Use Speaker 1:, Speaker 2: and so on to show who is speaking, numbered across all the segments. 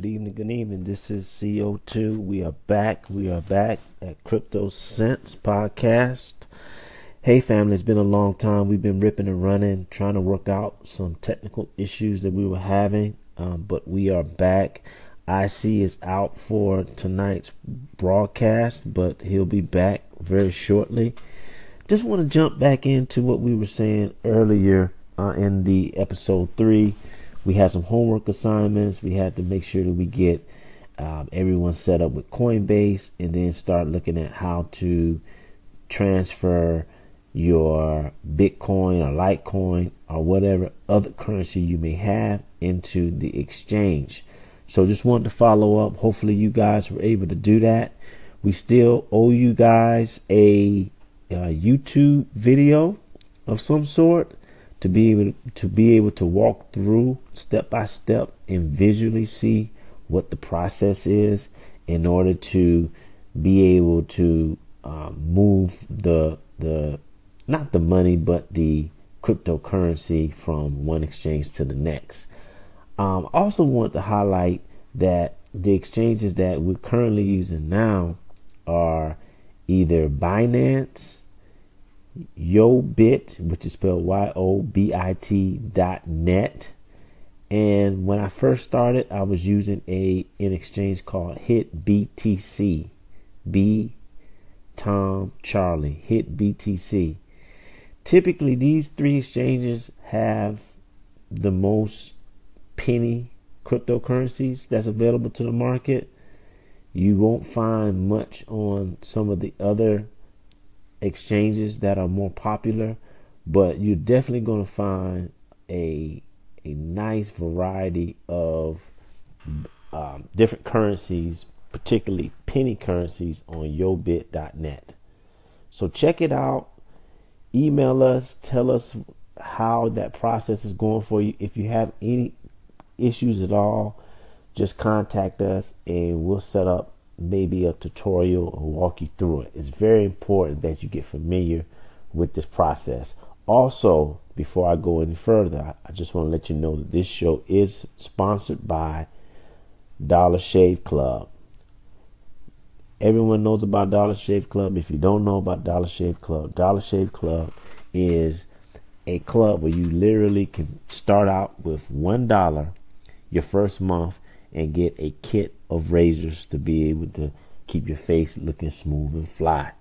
Speaker 1: Good evening, good evening. This is CO2. We are back. We are back at Crypto Sense Podcast. Hey, family, it's been a long time. We've been ripping and running, trying to work out some technical issues that we were having, um, but we are back. IC is out for tonight's broadcast, but he'll be back very shortly. Just want to jump back into what we were saying earlier uh, in the episode three we had some homework assignments. We had to make sure that we get um, everyone set up with Coinbase and then start looking at how to transfer your Bitcoin or Litecoin or whatever other currency you may have into the exchange. So just wanted to follow up. Hopefully you guys were able to do that. We still owe you guys a, a YouTube video of some sort to be able to be able to walk through step by step and visually see what the process is in order to be able to um, move the the not the money but the cryptocurrency from one exchange to the next. Um, also want to highlight that the exchanges that we're currently using now are either Binance Yobit, which is spelled Y O B I T dot net. And when I first started, I was using a an exchange called Hit BTC. B Tom Charlie Hit BTC. Typically, these three exchanges have the most penny cryptocurrencies that's available to the market. You won't find much on some of the other exchanges that are more popular, but you're definitely going to find a a nice variety of um, different currencies, particularly penny currencies, on yobit.net. So check it out. Email us. Tell us how that process is going for you. If you have any issues at all, just contact us and we'll set up maybe a tutorial or walk you through it. It's very important that you get familiar with this process. Also, before I go any further, I just want to let you know that this show is sponsored by Dollar Shave Club. Everyone knows about Dollar Shave Club. If you don't know about Dollar Shave Club, Dollar Shave Club is a club where you literally can start out with one dollar your first month and get a kit of razors to be able to keep your face looking smooth and fly.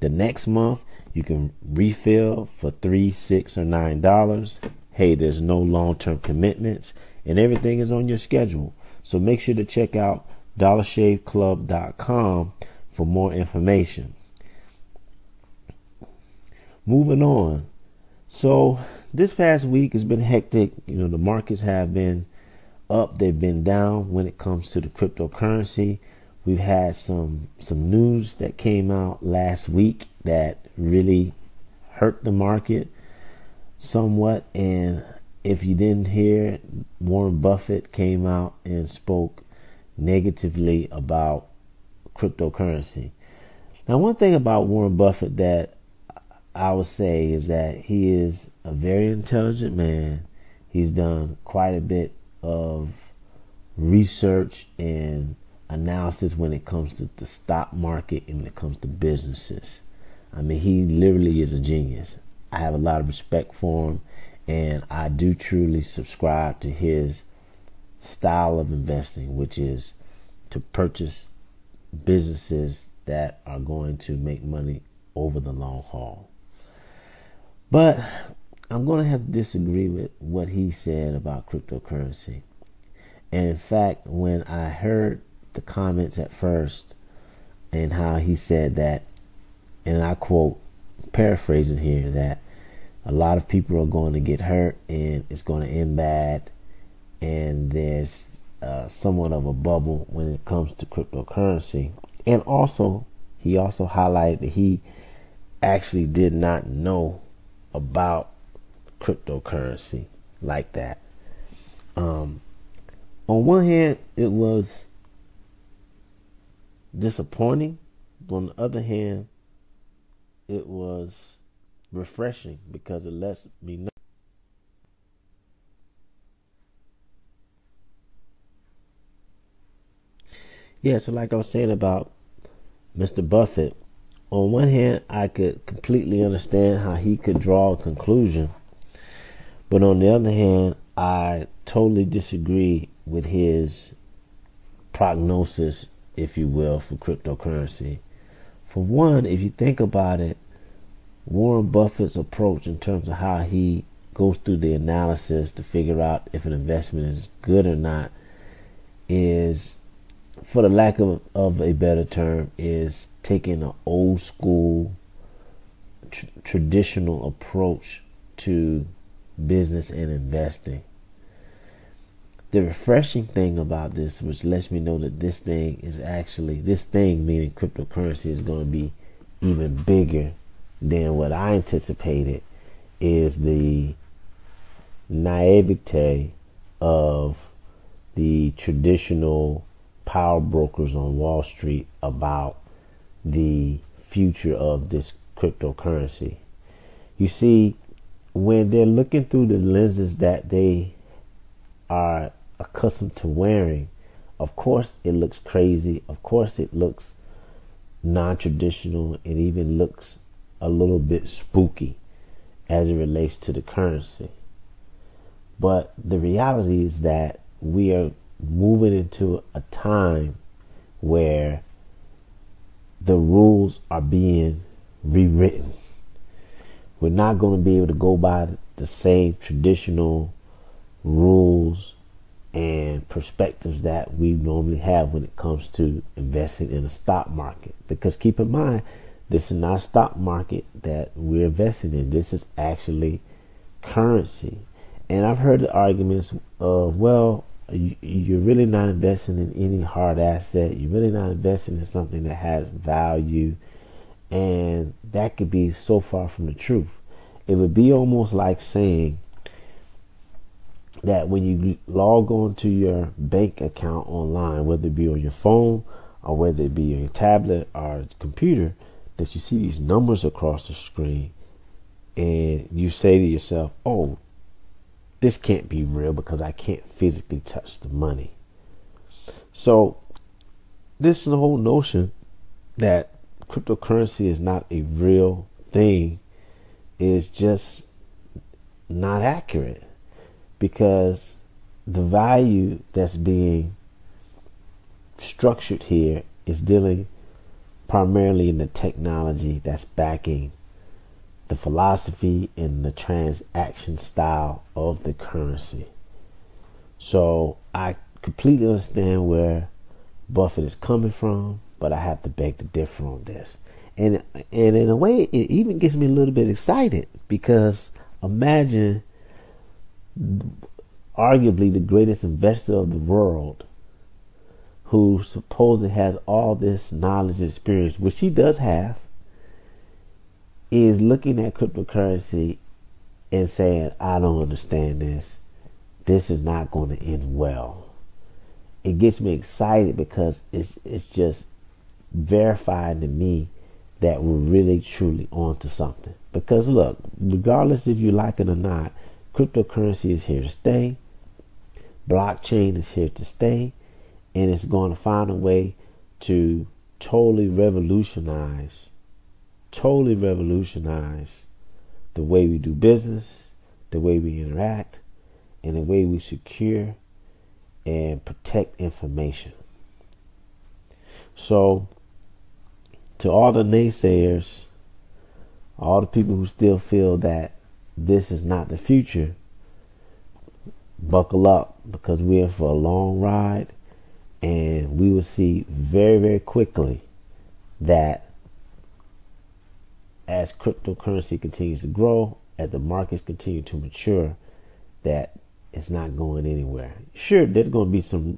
Speaker 1: The next month, you can refill for three, six, or nine dollars. Hey, there's no long term commitments, and everything is on your schedule. So make sure to check out dollarshaveclub.com for more information. Moving on. So, this past week has been hectic. You know, the markets have been up, they've been down when it comes to the cryptocurrency. We've had some some news that came out last week that really hurt the market somewhat and if you didn't hear Warren Buffett came out and spoke negatively about cryptocurrency. Now one thing about Warren Buffett that I would say is that he is a very intelligent man. He's done quite a bit of research and analysis when it comes to the stock market and when it comes to businesses. I mean, he literally is a genius. I have a lot of respect for him, and I do truly subscribe to his style of investing, which is to purchase businesses that are going to make money over the long haul. But I'm going to have to disagree with what he said about cryptocurrency. And in fact, when I heard the comments at first and how he said that, and I quote, paraphrasing here, that a lot of people are going to get hurt and it's going to end bad, and there's uh, somewhat of a bubble when it comes to cryptocurrency. And also, he also highlighted that he actually did not know about cryptocurrency like that. Um, on one hand, it was disappointing, but on the other hand, it was refreshing because it lets me know. Yeah, so like I was saying about Mr. Buffett, on one hand, I could completely understand how he could draw a conclusion, but on the other hand, I totally disagree with his prognosis, if you will, for cryptocurrency. For one, if you think about it, Warren Buffett's approach in terms of how he goes through the analysis to figure out if an investment is good or not is, for the lack of, of a better term, is taking an old school tr- traditional approach to business and investing. The refreshing thing about this, which lets me know that this thing is actually, this thing meaning cryptocurrency, is going to be even bigger than what I anticipated, is the naivete of the traditional power brokers on Wall Street about the future of this cryptocurrency. You see, when they're looking through the lenses that they are accustomed to wearing, of course it looks crazy. Of course it looks non traditional. It even looks a little bit spooky as it relates to the currency. But the reality is that we are moving into a time where the rules are being rewritten. We're not going to be able to go by the same traditional rules and perspectives that we normally have when it comes to investing in a stock market. Because keep in mind, this is not a stock market that we're investing in. This is actually currency. And I've heard the arguments of, well, you're really not investing in any hard asset. You're really not investing in something that has value. And that could be so far from the truth. It would be almost like saying that when you log on to your bank account online, whether it be on your phone or whether it be on your tablet or computer, that you see these numbers across the screen and you say to yourself, oh, this can't be real because I can't physically touch the money. So, this is the whole notion that cryptocurrency is not a real thing is just not accurate because the value that's being structured here is dealing primarily in the technology that's backing the philosophy and the transaction style of the currency. So I completely understand where Buffett is coming from, but I have to beg to differ on this. And and in a way, it even gets me a little bit excited because imagine, arguably the greatest investor of the world, who supposedly has all this knowledge and experience, which he does have, is looking at cryptocurrency and saying, I don't understand this. This is not going to end well. It gets me excited because it's it's just verifying to me that we're really truly onto something. Because look, regardless if you like it or not, cryptocurrency is here to stay. Blockchain is here to stay. And it's going to find a way to totally revolutionize totally revolutionize the way we do business, the way we interact, and the way we secure and protect information. So, to all the naysayers, all the people who still feel that this is not the future, buckle up because we're in for a long ride and we will see very, very quickly that as cryptocurrency continues to grow, as the markets continue to mature, that it's not going anywhere. Sure, there's going to be some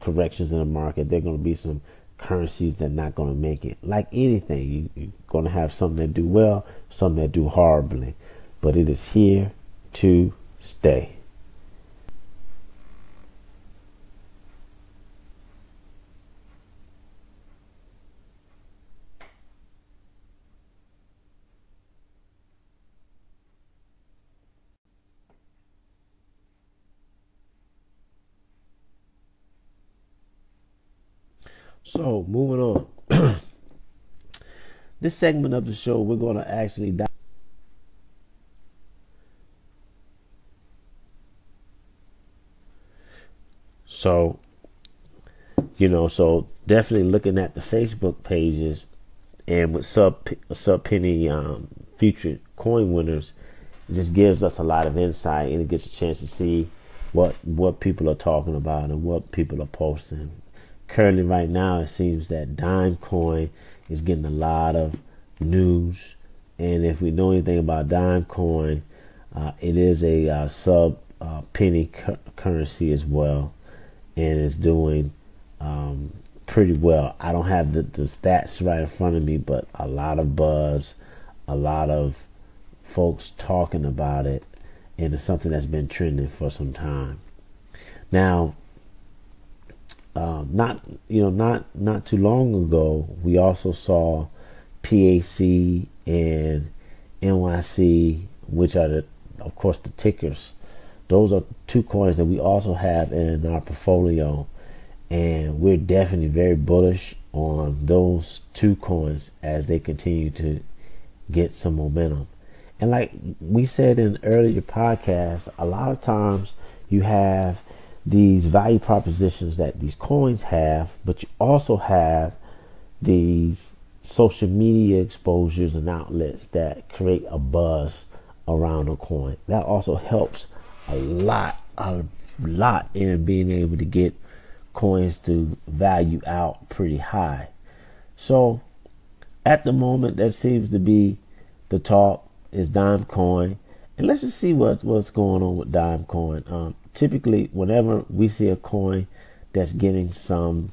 Speaker 1: corrections in the market. There's going to be some currencies that are not going to make it. Like anything, you, you're going to have some that do well, some that do horribly. But it is here to stay. So moving on. this segment of the show, we're going to actually dive. So, you know, so definitely looking at the Facebook pages and with sub sub penny um, future coin winners, just gives us a lot of insight and it gets a chance to see what what people are talking about and what people are posting. Currently, right now, it seems that Dime Coin is getting a lot of news, and if we know anything about Dime Coin, uh, it is a uh, sub uh, penny cu- currency as well, and it's doing um, pretty well. I don't have the, the stats right in front of me, but a lot of buzz, a lot of folks talking about it, and it's something that's been trending for some time. Now, um, not you know not not too long ago, we also saw PAC and NYC, which are the of course the tickers. Those are two coins that we also have in our portfolio, and we're definitely very bullish on those two coins as they continue to get some momentum. And like we said in earlier podcasts, a lot of times you have these value propositions that these coins have, but you also have these social media exposures and outlets that create a buzz around a coin. That also helps a lot, a lot in being able to get coins to value out pretty high. So at the moment, that seems to be the talk is Dime Coin, and let's just see what's what's going on with Dime Coin. Um, typically, whenever we see a coin that's getting some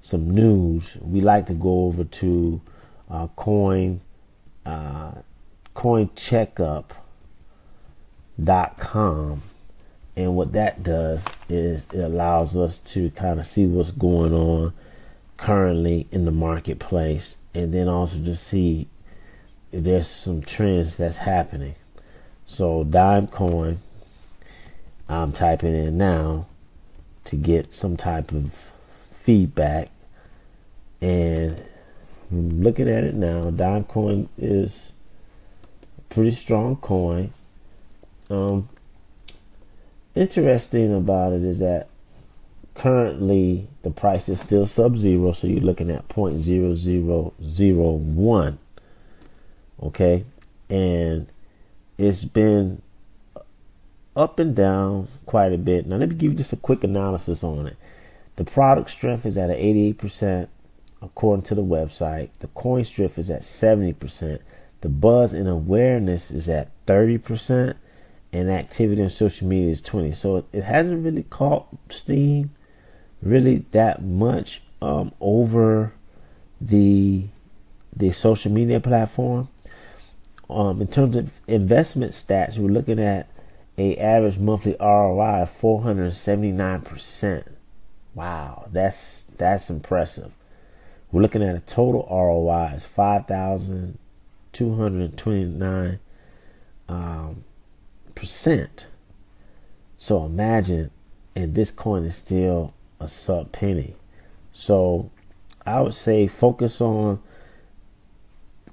Speaker 1: some news, we like to go over to uh, Coin uh, and what that does is it allows us to kind of see what's going on currently in the marketplace, and then also just see if there's some trends that's happening. So Dime Coin, I'm typing in now to get some type of feedback. And looking at it now, Dime Coin is pretty strong coin. Um, interesting about it is that currently the price is still sub zero, so you're looking at 0.0001 okay and it's been up and down quite a bit. Now let me give you just a quick analysis on it. The product strength is at 88% according to the website. The coin strength is at 70% the buzz and awareness is at 30% and activity on social media is 20 so it hasn't really caught steam really that much um, over the the social media platform. Um, in terms of investment stats, we're looking at a average monthly ROI of 479%. Wow, that's that's impressive. We're looking at a total ROI is 5,229 um, percent. So imagine, and this coin is still a sub penny. So I would say focus on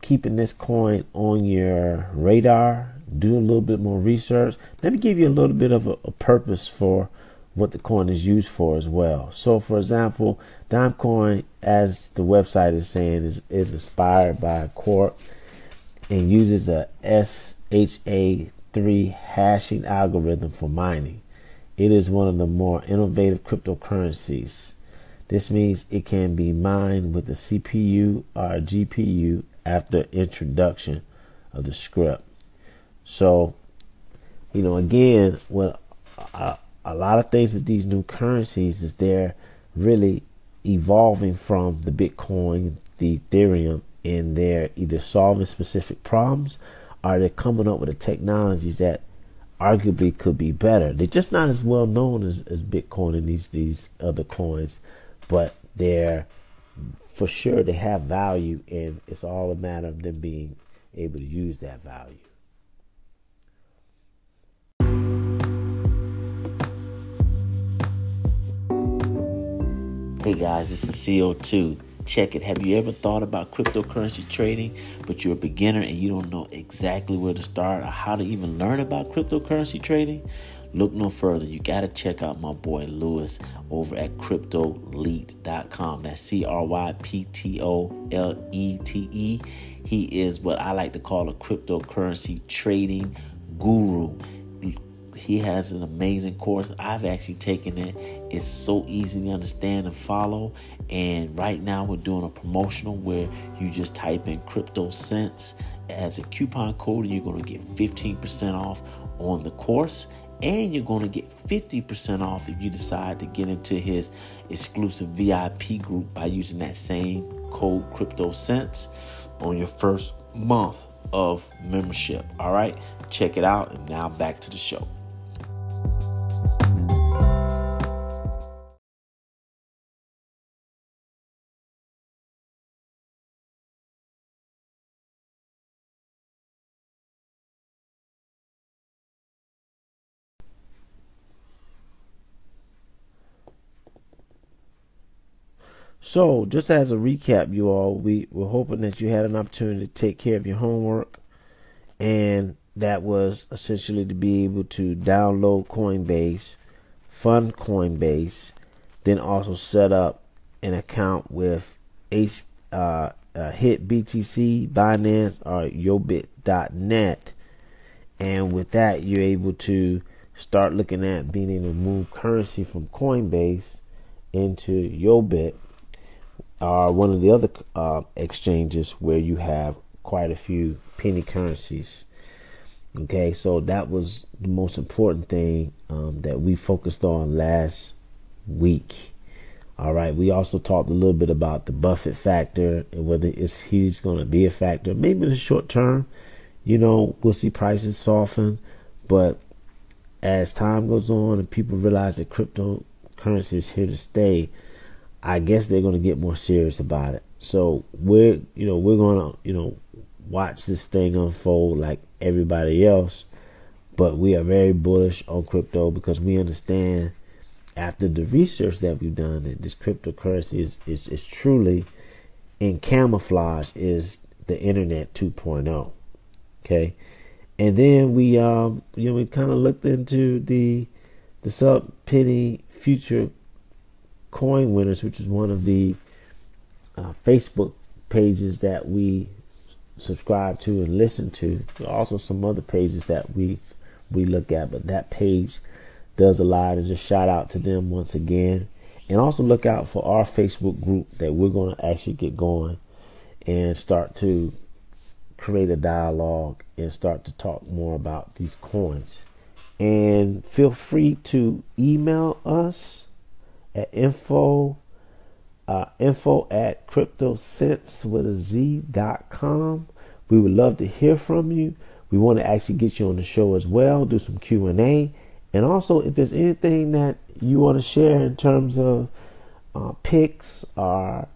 Speaker 1: keeping this coin on your radar. Do a little bit more research. Let me give you a little bit of a, a purpose for what the coin is used for as well. So, for example, Dimecoin, as the website is saying, is, is inspired by a Quark and uses a SHA-3 hashing algorithm for mining. It is one of the more innovative cryptocurrencies. This means it can be mined with a CPU or a GPU after introduction of the script. So, you know, again, what a, a lot of things with these new currencies is they're really evolving from the Bitcoin, the Ethereum, and they're either solving specific problems or they're coming up with the technologies that arguably could be better. They're just not as well known as, as Bitcoin and these these other coins, but they're for sure they have value, and it's all a matter of them being able to use that value. Hey guys, this is CO2. Check it. Have you ever thought about cryptocurrency trading, but you're a beginner and you don't know exactly where to start or how to even learn about cryptocurrency trading? Look no further. You got to check out my boy Lewis over at cryptolete.com. That's C R Y P T O L E T E. He is what I like to call a cryptocurrency trading guru he has an amazing course. I've actually taken it. It's so easy to understand and follow. And right now we're doing a promotional where you just type in crypto cents as a coupon code and you're going to get 15% off on the course and you're going to get 50% off if you decide to get into his exclusive VIP group by using that same code crypto cents on your first month of membership. All right, check it out. And now back to the show. So, just as a recap, you all, we were hoping that you had an opportunity to take care of your homework, and that was essentially to be able to download Coinbase, fund Coinbase, then also set up an account with H, uh, uh, Hit BTC, Binance, or Yobit.net, and with that, you're able to start looking at being able to move currency from Coinbase into Yobit are one of the other uh, exchanges where you have quite a few penny currencies. Okay, so that was the most important thing um, that we focused on last week. All right, we also talked a little bit about the Buffett factor and whether it's he's going to be a factor. Maybe in the short term, you know, we'll see prices soften, but as time goes on and people realize that cryptocurrency is here to stay, I guess they're going to get more serious about it. So we're, you know, we're going to, you know, watch this thing unfold like everybody else. But we are very bullish on crypto because we understand after the research that we've done that this cryptocurrency is, is, is truly in camouflage is the internet 2.0. Okay. And then we um you know we kind of looked into the the sub penny future Coin Winners, which is one of the uh, Facebook pages that we subscribe to and listen to. Also, some other pages that we we look at, but that page does a lot. And just shout out to them once again. And also look out for our Facebook group that we're going to actually get going and start to create a dialogue and start to talk more about these coins. And feel free to email us at info uh, info at cryptocents with a z dot com. We would love to hear from you. We want to actually get you on the show as well, do some Q and A, and also if there's anything that you want to share in terms of uh, picks or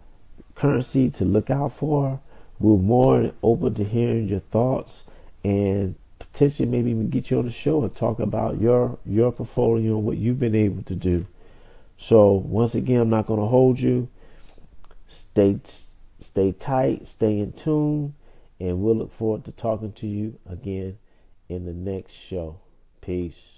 Speaker 1: currency to look out for, we're more open to hearing your thoughts and potentially maybe even get you on the show and talk about your your portfolio and what you've been able to do. So once again, I'm not going to hold you. Stay stay tight, stay in tune, and we'll look forward to talking to you again in the next show. Peace.